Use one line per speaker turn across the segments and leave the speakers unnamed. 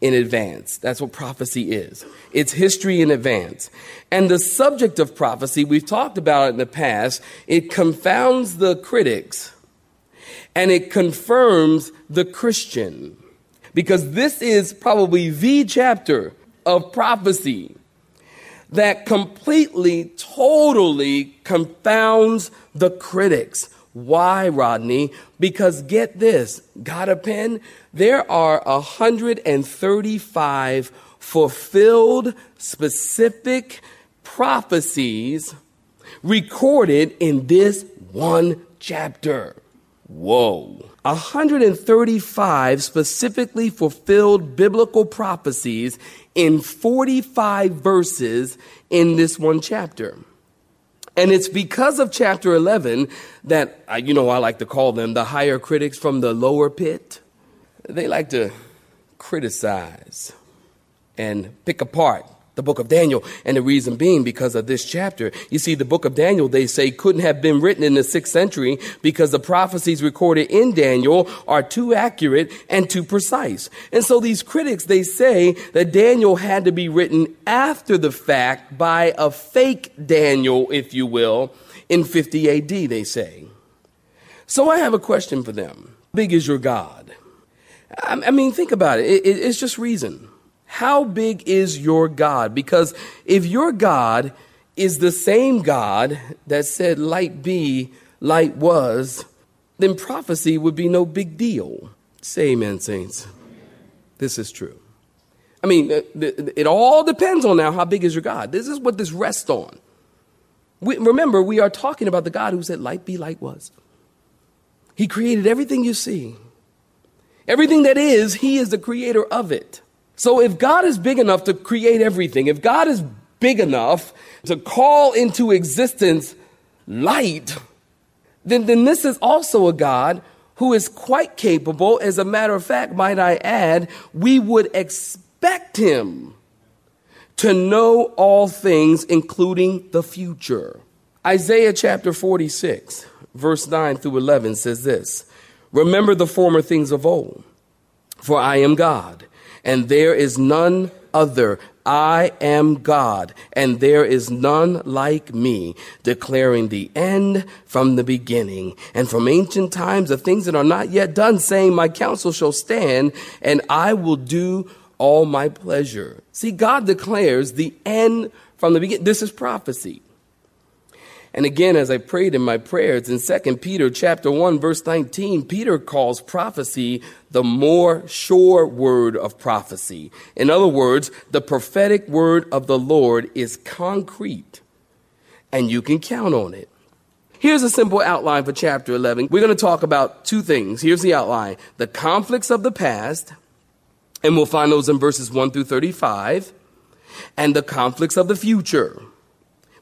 in advance. That's what prophecy is. It's history in advance. And the subject of prophecy, we've talked about it in the past, it confounds the critics and it confirms the Christian. Because this is probably the chapter of prophecy that completely, totally confounds the critics. Why, Rodney? Because get this, got a pen? There are 135 fulfilled specific prophecies recorded in this one chapter. Whoa. 135 specifically fulfilled biblical prophecies in 45 verses in this one chapter. And it's because of chapter 11 that, you know, I like to call them the higher critics from the lower pit. They like to criticize and pick apart the book of Daniel. And the reason being because of this chapter. You see, the book of Daniel, they say, couldn't have been written in the sixth century because the prophecies recorded in Daniel are too accurate and too precise. And so these critics, they say that Daniel had to be written after the fact by a fake Daniel, if you will, in 50 AD, they say. So I have a question for them. How big is your God? I mean, think about it. It's just reason. How big is your God? Because if your God is the same God that said, light be, light was, then prophecy would be no big deal. Say amen, saints. This is true. I mean, it all depends on now how big is your God. This is what this rests on. We, remember, we are talking about the God who said, light be, light was. He created everything you see. Everything that is, He is the creator of it. So if God is big enough to create everything, if God is big enough to call into existence light, then, then this is also a God who is quite capable. As a matter of fact, might I add, we would expect him to know all things, including the future. Isaiah chapter 46, verse 9 through 11 says this Remember the former things of old, for I am God and there is none other. I am God, and there is none like me, declaring the end from the beginning, and from ancient times the things that are not yet done, saying, My counsel shall stand, and I will do all my pleasure. See, God declares the end from the beginning. This is prophecy. And again, as I prayed in my prayers in 2 Peter chapter 1, verse 19, Peter calls prophecy the more sure word of prophecy. In other words, the prophetic word of the Lord is concrete and you can count on it. Here's a simple outline for chapter 11. We're going to talk about two things. Here's the outline. The conflicts of the past, and we'll find those in verses 1 through 35, and the conflicts of the future.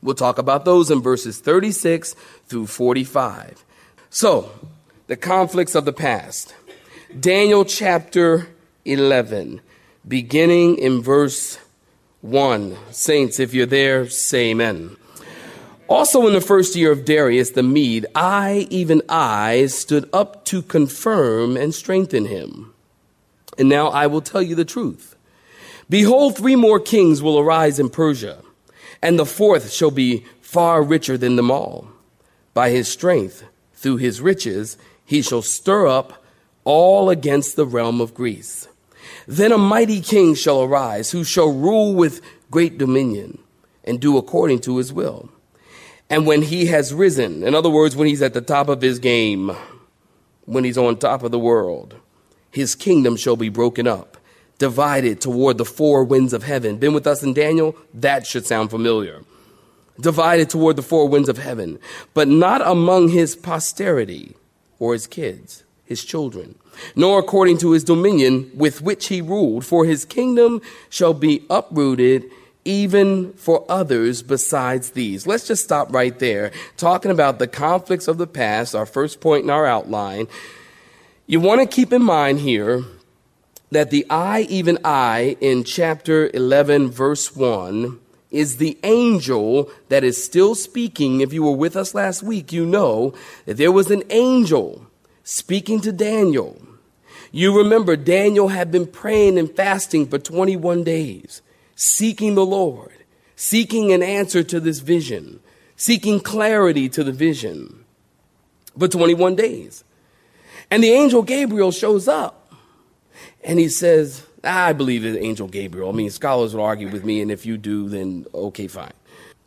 We'll talk about those in verses 36 through 45. So, the conflicts of the past. Daniel chapter 11, beginning in verse 1. Saints, if you're there, say amen. Also, in the first year of Darius the Mede, I, even I, stood up to confirm and strengthen him. And now I will tell you the truth. Behold, three more kings will arise in Persia and the fourth shall be far richer than them all. By his strength, through his riches, he shall stir up all against the realm of Greece. Then a mighty king shall arise, who shall rule with great dominion. and do according to his will. And when he has risen, in other words, when he's at the top of his game, when he's on top of the world, his kingdom shall be broken up, divided toward the four winds of heaven. Been with us in Daniel? That should sound familiar. Divided toward the four winds of heaven, but not among his posterity or his kids, his children, nor according to his dominion with which he ruled, for his kingdom shall be uprooted even for others besides these. Let's just stop right there, talking about the conflicts of the past, our first point in our outline. You want to keep in mind here that the I, even I, in chapter 11, verse 1, is the angel that is still speaking. If you were with us last week, you know that there was an angel speaking to Daniel. You remember Daniel had been praying and fasting for 21 days seeking the Lord, seeking an answer to this vision, seeking clarity to the vision for 21 days. And the angel Gabriel shows up and he says, ah, I believe it's angel Gabriel. I mean, scholars will argue with me, and if you do, then okay, fine.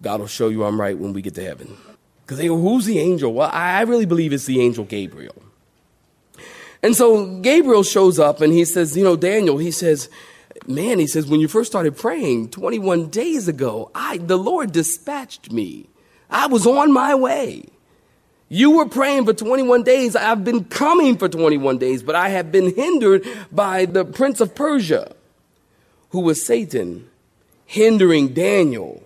God will show you I'm right when we get to heaven. Because they go, who's the angel? Well, I really believe it's the angel Gabriel. And so Gabriel shows up and he says, You know, Daniel, he says, man, he says, when you first started praying 21 days ago, I, the Lord dispatched me. I was on my way. You were praying for 21 days. I've been coming for 21 days, but I have been hindered by the prince of Persia, who was Satan, hindering Daniel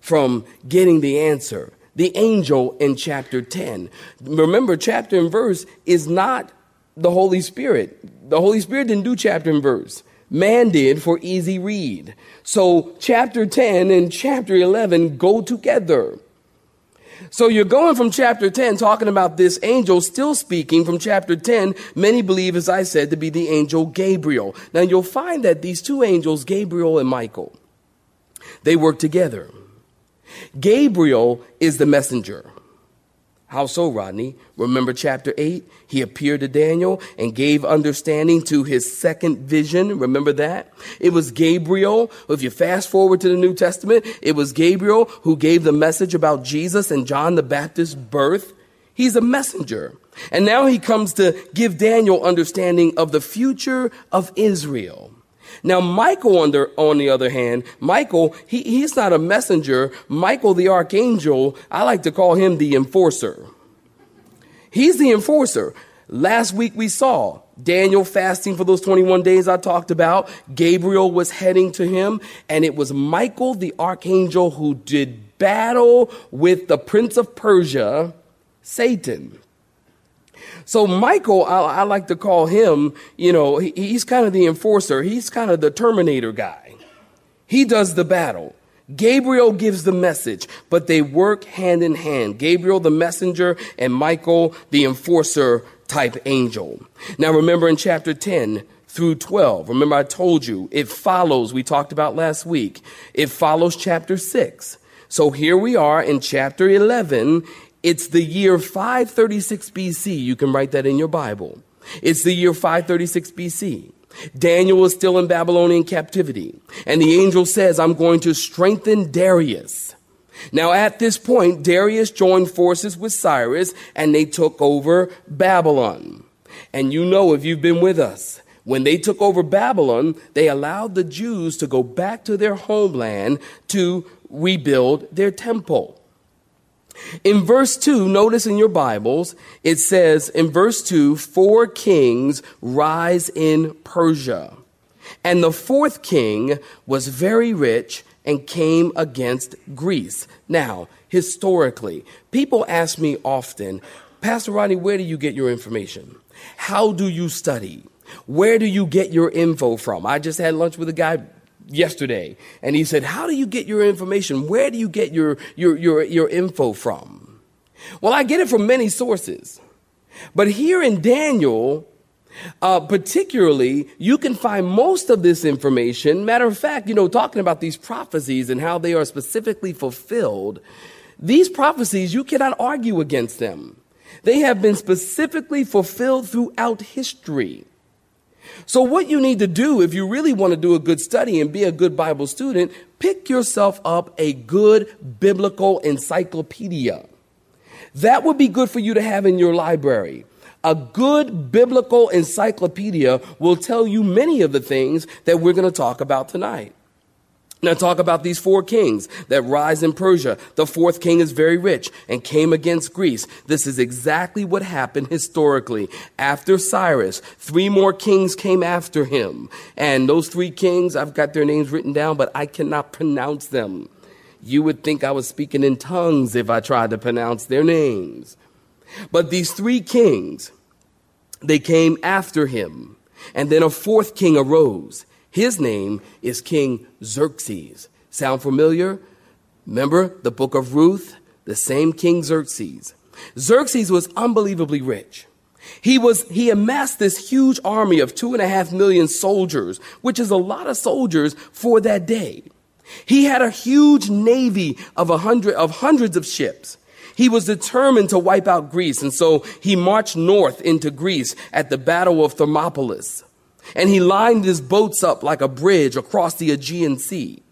from getting the answer. The angel in chapter 10. Remember, chapter and verse is not the Holy Spirit. The Holy Spirit didn't do chapter and verse man did for easy read. So chapter 10 and chapter 11 go together. So you're going from chapter 10 talking about this angel still speaking from chapter 10. Many believe, as I said, to be the angel Gabriel. Now you'll find that these two angels, Gabriel and Michael, they work together. Gabriel is the messenger. How so, Rodney? Remember chapter 8? He appeared to Daniel and gave understanding to his second vision. Remember that? It was Gabriel. If you fast forward to the New Testament, it was Gabriel who gave the message about Jesus and John the Baptist's birth. He's a messenger. And now he comes to give Daniel understanding of the future of Israel. Now, Michael, on the, on the other hand, Michael, he, he's not a messenger. Michael, the archangel, I like to call him the enforcer. He's the enforcer. Last week we saw Daniel fasting for those 21 days I talked about. Gabriel was heading to him, and it was Michael, the archangel, who did battle with the prince of Persia, Satan. So Michael, I, I like to call him, you know, he, he's kind of the enforcer. He's kind of the terminator guy. He does the battle. Gabriel gives the message, but they work hand in hand. Gabriel, the messenger, and Michael, the enforcer type angel. Now remember in chapter 10, through 12. Remember, I told you it follows, we talked about last week, it follows chapter 6. So here we are in chapter 11. It's the year 536 BC. You can write that in your Bible. It's the year 536 BC. Daniel is still in Babylonian captivity. And the angel says, I'm going to strengthen Darius. Now, at this point, Darius joined forces with Cyrus and they took over Babylon. And you know, if you've been with us, when they took over Babylon, they allowed the Jews to go back to their homeland to rebuild their temple. In verse 2, notice in your Bibles, it says in verse 2, four kings rise in Persia. And the fourth king was very rich and came against Greece. Now, historically, people ask me often, Pastor Rodney, where do you get your information? How do you study? Where do you get your info from? I just had lunch with a guy yesterday and he said, How do you get your information? Where do you get your, your, your, your info from? Well, I get it from many sources. But here in Daniel, uh, particularly, you can find most of this information. Matter of fact, you know, talking about these prophecies and how they are specifically fulfilled, these prophecies, you cannot argue against them. They have been specifically fulfilled throughout history. So, what you need to do if you really want to do a good study and be a good Bible student, pick yourself up a good biblical encyclopedia. That would be good for you to have in your library. A good biblical encyclopedia will tell you many of the things that we're going to talk about tonight. Now, talk about these four kings that rise in Persia. The fourth king is very rich and came against Greece. This is exactly what happened historically. After Cyrus, three more kings came after him. And those three kings, I've got their names written down, but I cannot pronounce them. You would think I was speaking in tongues if I tried to pronounce their names. But these three kings, they came after him. And then a fourth king arose. His name is King Xerxes. Sound familiar? Remember the book of Ruth? The same King Xerxes. Xerxes was unbelievably rich. He was, he amassed this huge army of two and a half million soldiers, which is a lot of soldiers for that day. He had a huge navy of a hundred, of hundreds of ships. He was determined to wipe out Greece, and so he marched north into Greece at the Battle of Thermopylae. And he lined his boats up like a bridge across the Aegean Sea.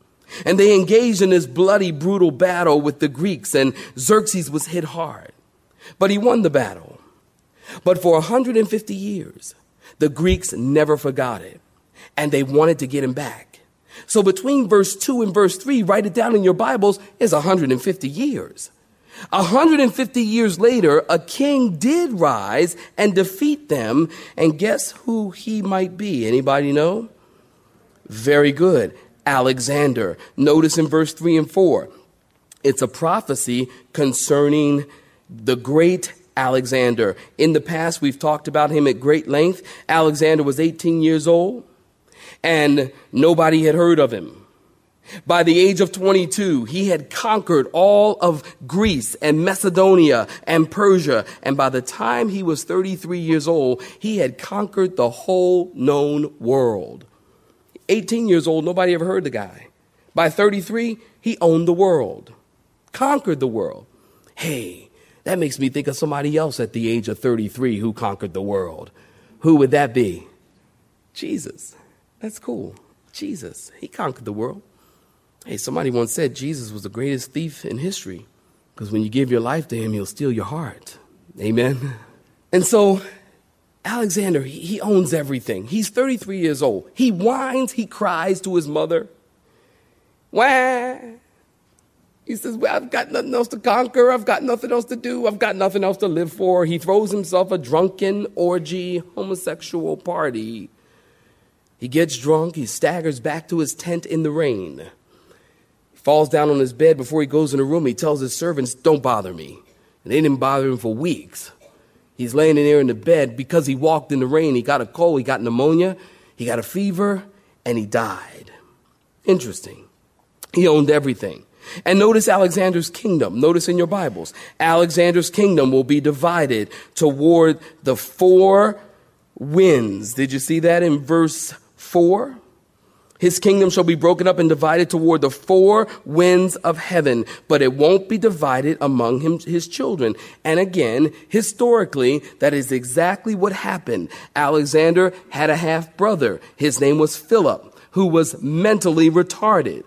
And they engaged in this bloody, brutal battle with the Greeks, and Xerxes was hit hard. But he won the battle. But for 150 years, the Greeks never forgot it, and they wanted to get him back. So between verse 2 and verse 3, write it down in your Bibles, is 150 years. 150 years later, a king did rise and defeat them. And guess who he might be? Anybody know? Very good. Alexander. Notice in verse 3 and 4, it's a prophecy concerning the great Alexander. In the past, we've talked about him at great length. Alexander was 18 years old, and nobody had heard of him. By the age of 22, he had conquered all of Greece and Macedonia and Persia. And by the time he was 33 years old, he had conquered the whole known world. 18 years old, nobody ever heard the guy. By 33, he owned the world, conquered the world. Hey, that makes me think of somebody else at the age of 33 who conquered the world. Who would that be? Jesus. That's cool. Jesus. He conquered the world. Hey, somebody once said Jesus was the greatest thief in history because when you give your life to him, he'll steal your heart. Amen. And so Alexander, he, he owns everything. He's 33 years old. He whines, he cries to his mother. Wah! He says, Well, I've got nothing else to conquer. I've got nothing else to do. I've got nothing else to live for. He throws himself a drunken, orgy, homosexual party. He gets drunk. He staggers back to his tent in the rain falls down on his bed before he goes in the room. He tells his servants, Don't bother me. And they didn't bother him for weeks. He's laying in there in the bed because he walked in the rain. He got a cold, he got pneumonia, he got a fever, and he died. Interesting. He owned everything. And notice Alexander's kingdom. Notice in your Bibles, Alexander's kingdom will be divided toward the four winds. Did you see that in verse 4? His kingdom shall be broken up and divided toward the four winds of heaven, but it won't be divided among him, his children. And again, historically, that is exactly what happened. Alexander had a half brother. His name was Philip, who was mentally retarded.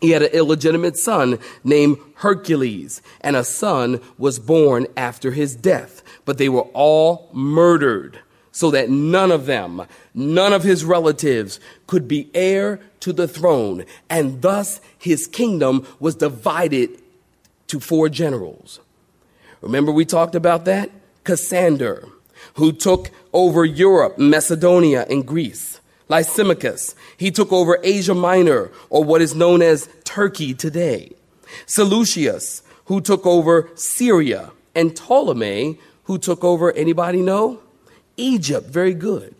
He had an illegitimate son named Hercules, and a son was born after his death, but they were all murdered so that none of them, none of his relatives could be heir to the throne. And thus his kingdom was divided to four generals. Remember we talked about that? Cassander, who took over Europe, Macedonia, and Greece. Lysimachus, he took over Asia Minor, or what is known as Turkey today. Seleucus, who took over Syria, and Ptolemy, who took over, anybody know? Egypt very good.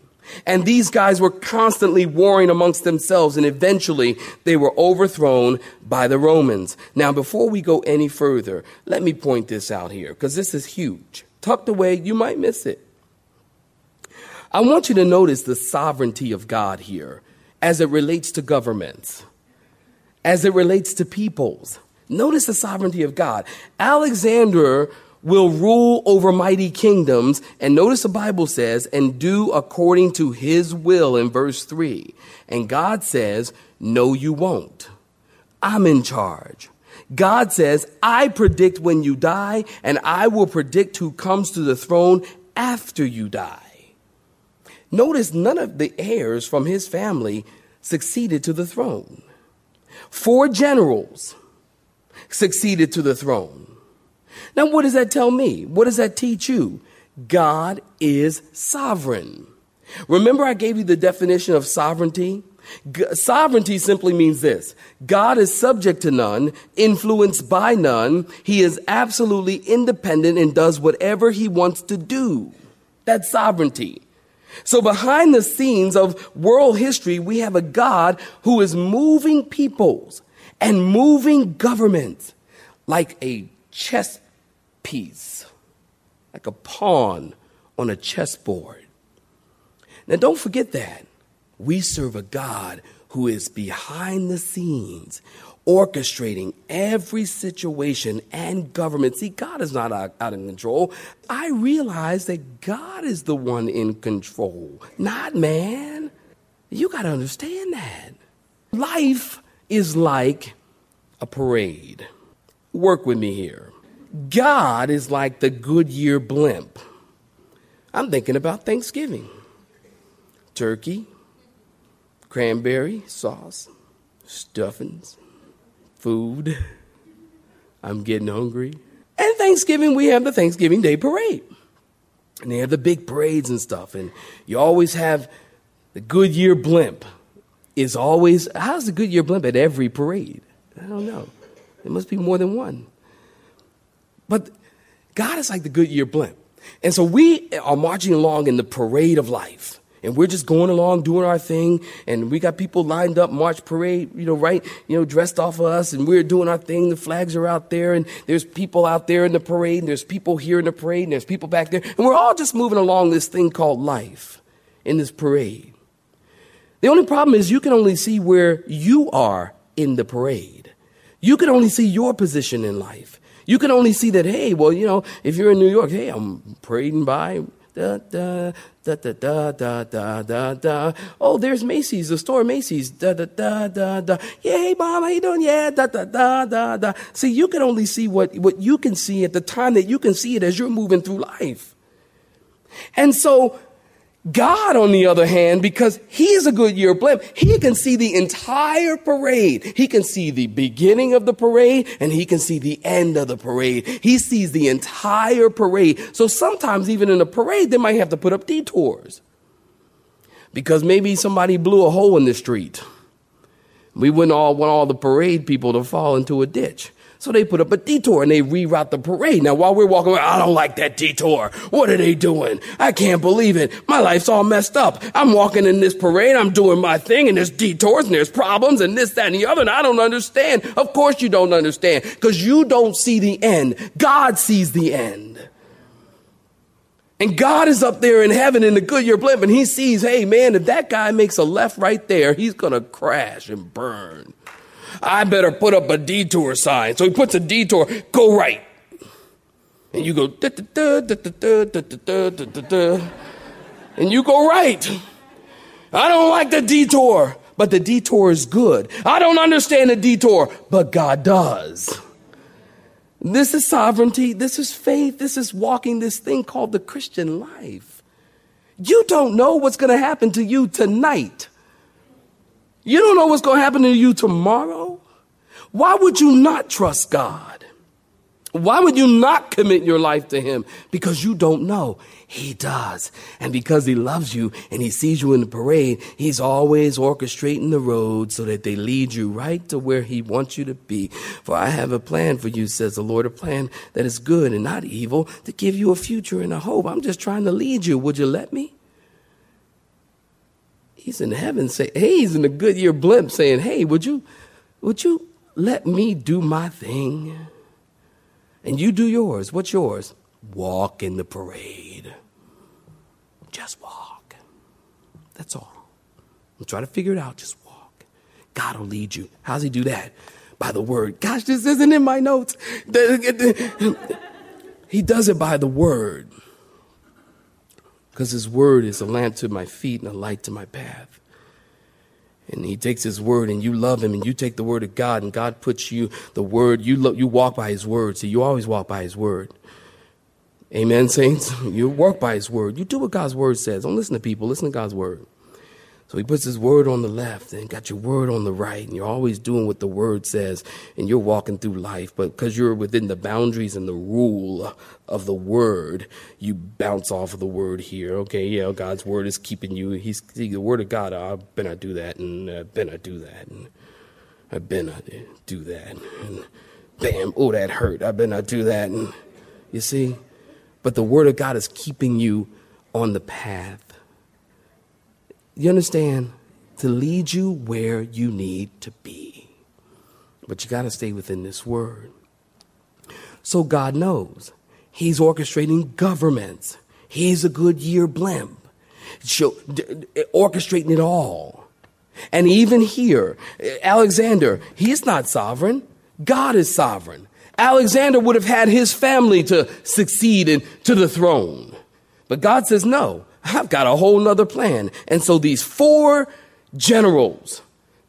And these guys were constantly warring amongst themselves, and eventually they were overthrown by the Romans. Now, before we go any further, let me point this out here, because this is huge. Tucked away, you might miss it. I want you to notice the sovereignty of God here as it relates to governments, as it relates to peoples. Notice the sovereignty of God. Alexander will rule over mighty kingdoms. And notice the Bible says, and do according to his will in verse 3. And God says, no, you won't. I'm in charge. God says, I predict when you die, and I will predict who comes to the throne after you die. Notice none of the heirs from his family succeeded to the throne. Four generals succeeded to the throne. Now, what does that tell me? What does that teach you? God is sovereign. Remember, I gave you the definition of sovereignty? Sovereignty simply means this God is subject to none, influenced by none. He is absolutely independent and does whatever he wants to do. That's sovereignty. So, behind the scenes of world history, we have a God who is moving peoples and moving governments like a chess piece, like a pawn on a chessboard. Now, don't forget that. We serve a God who is behind the scenes, orchestrating every situation and government. See, God is not out, out of control. I realize that God is the one in control, not man. You got to understand that. Life is like a parade. Work with me here. God is like the Goodyear blimp. I'm thinking about Thanksgiving. Turkey, cranberry sauce, stuffings, food. I'm getting hungry. And Thanksgiving, we have the Thanksgiving Day parade. And they have the big parades and stuff. And you always have the Goodyear blimp is always, how's the Goodyear blimp at every parade? I don't know. There must be more than one. But God is like the Goodyear blimp. And so we are marching along in the parade of life. And we're just going along doing our thing. And we got people lined up, march parade, you know, right, you know, dressed off of us. And we're doing our thing. The flags are out there. And there's people out there in the parade. And there's people here in the parade. And there's people back there. And we're all just moving along this thing called life in this parade. The only problem is you can only see where you are in the parade. You can only see your position in life. You can only see that, hey, well, you know, if you're in New York, hey, I'm parading by, da, da, da, da, da, da, da, da, da. Oh, there's Macy's, the store Macy's, da, da, da, da, da. Yeah, hey, mom, how you doing? Yeah, da, da, da, da, da. See, you can only see what, what you can see at the time that you can see it as you're moving through life. And so God, on the other hand, because he's a Goodyear blimp, he can see the entire parade. He can see the beginning of the parade and he can see the end of the parade. He sees the entire parade. So sometimes even in a parade, they might have to put up detours because maybe somebody blew a hole in the street. We wouldn't all want all the parade people to fall into a ditch. So they put up a detour and they reroute the parade. Now, while we're walking, I don't like that detour. What are they doing? I can't believe it. My life's all messed up. I'm walking in this parade. I'm doing my thing and there's detours and there's problems and this, that, and the other. And I don't understand. Of course you don't understand because you don't see the end. God sees the end. And God is up there in heaven in the Goodyear blimp and he sees, hey man, if that guy makes a left right there, he's going to crash and burn. I better put up a detour sign. So he puts a detour, go right. And you go, and you go right. I don't like the detour, but the detour is good. I don't understand the detour, but God does. This is sovereignty. This is faith. This is walking this thing called the Christian life. You don't know what's going to happen to you tonight. You don't know what's going to happen to you tomorrow. Why would you not trust God? Why would you not commit your life to Him? Because you don't know. He does. And because He loves you and He sees you in the parade, He's always orchestrating the road so that they lead you right to where He wants you to be. For I have a plan for you, says the Lord, a plan that is good and not evil to give you a future and a hope. I'm just trying to lead you. Would you let me? He's in heaven saying, hey, he's in the Goodyear blimp saying, hey, would you, would you let me do my thing? And you do yours. What's yours? Walk in the parade. Just walk. That's all. I'm trying to figure it out. Just walk. God will lead you. How's he do that? By the word. Gosh, this isn't in my notes. He does it by the word. Because his word is a lamp to my feet and a light to my path. And he takes his word and you love him and you take the word of God and God puts you the word, you, lo- you walk by his word. See, you always walk by his word. Amen, saints? You work by his word. You do what God's word says. Don't listen to people, listen to God's word. So he puts his word on the left and got your word on the right, and you're always doing what the word says, and you're walking through life. But because you're within the boundaries and the rule of the word, you bounce off of the word here. Okay, yeah, God's word is keeping you. He's the word of God. I better not uh, do that, and I better not do that, and I better not do that, and bam, oh that hurt. I better not do that, and you see. But the word of God is keeping you on the path you understand? To lead you where you need to be. But you got to stay within this word. So God knows. He's orchestrating governments. He's a Goodyear blimp, so, d- d- orchestrating it all. And even here, Alexander, he's not sovereign. God is sovereign. Alexander would have had his family to succeed in, to the throne. But God says, no, I've got a whole nother plan. And so these four generals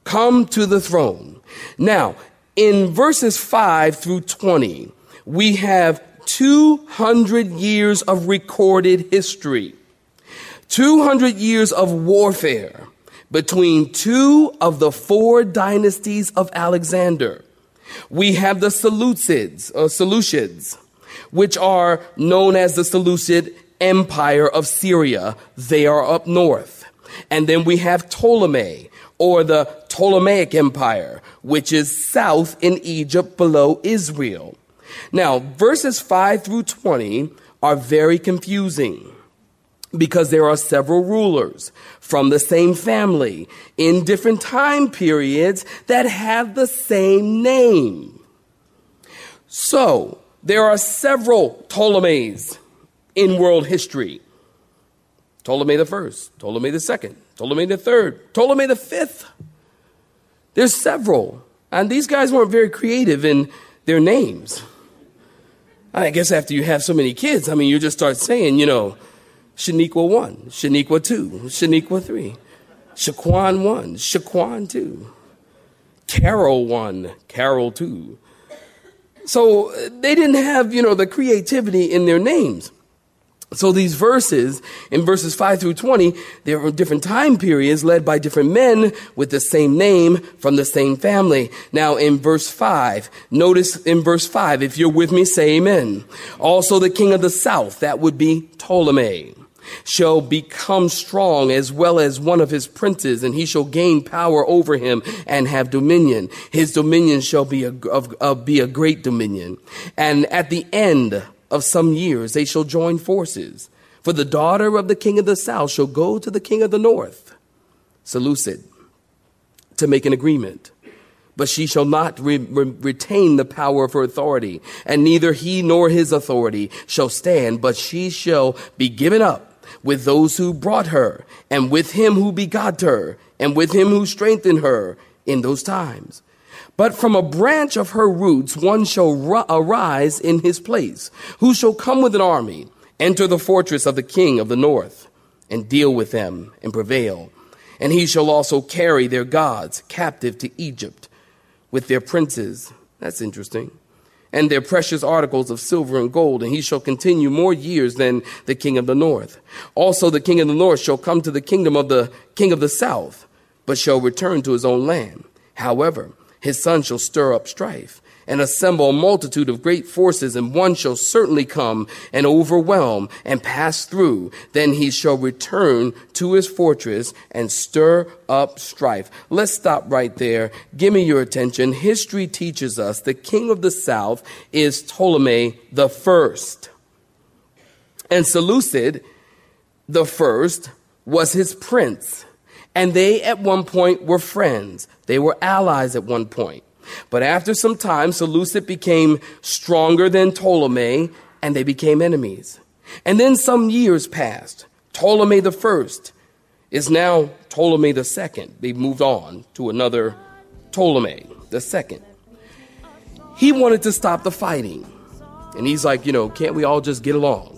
come to the throne. Now, in verses 5 through 20, we have 200 years of recorded history, 200 years of warfare between two of the four dynasties of Alexander. We have the Seleucids, or Seleucids, which are known as the Seleucid Empire of Syria. They are up north. And then we have Ptolemy, or the Ptolemaic Empire, which is south in Egypt below Israel. Now, verses 5 through 20 are very confusing because there are several rulers from the same family in different time periods that have the same name. So, there are several Ptolemies in world history. Ptolemy the first, Ptolemy the second, Ptolemy the third, Ptolemy the fifth. There's several. And these guys weren't very creative in their names. I guess after you have so many kids, I mean, you just start saying, you know, Shaniqua 1, Shaniqua 2, Shaniqua 3, Shaquan 1, Shaquan 2, Carol 1, Carol 2. So uh, they didn't have, you know, the creativity in their names. So these verses, in verses 5 through 20, there are different time periods led by different men with the same name from the same family. Now in verse 5, notice in verse 5, if you're with me, say amen. Also the king of the south, that would be Ptolemy, shall become strong as well as one of his princes, and he shall gain power over him and have dominion. His dominion shall be a, be a great dominion. And at the end, of some years they shall join forces. For the daughter of the king of the south shall go to the king of the north, Seleucid, to make an agreement. But she shall not re- re- retain the power of her authority, and neither he nor his authority shall stand, but she shall be given up with those who brought her, and with him who begot her, and with him who strengthened her in those times. But from a branch of her roots one shall ru- arise in his place, who shall come with an army, enter the fortress of the king of the north, and deal with them and prevail. And he shall also carry their gods captive to Egypt with their princes. That's interesting. And their precious articles of silver and gold, and he shall continue more years than the king of the north. Also the king of the north shall come to the kingdom of the king of the south, but shall return to his own land. However, his son shall stir up strife and assemble a multitude of great forces, and one shall certainly come and overwhelm and pass through. Then he shall return to his fortress and stir up strife. Let's stop right there. Give me your attention. History teaches us the king of the south is Ptolemy the first. And Seleucid the first was his prince. And they at one point were friends. They were allies at one point. But after some time, Seleucid became stronger than Ptolemy, and they became enemies. And then some years passed. Ptolemy the first is now Ptolemy the second. They moved on to another Ptolemy the second. He wanted to stop the fighting. And he's like, you know, can't we all just get along?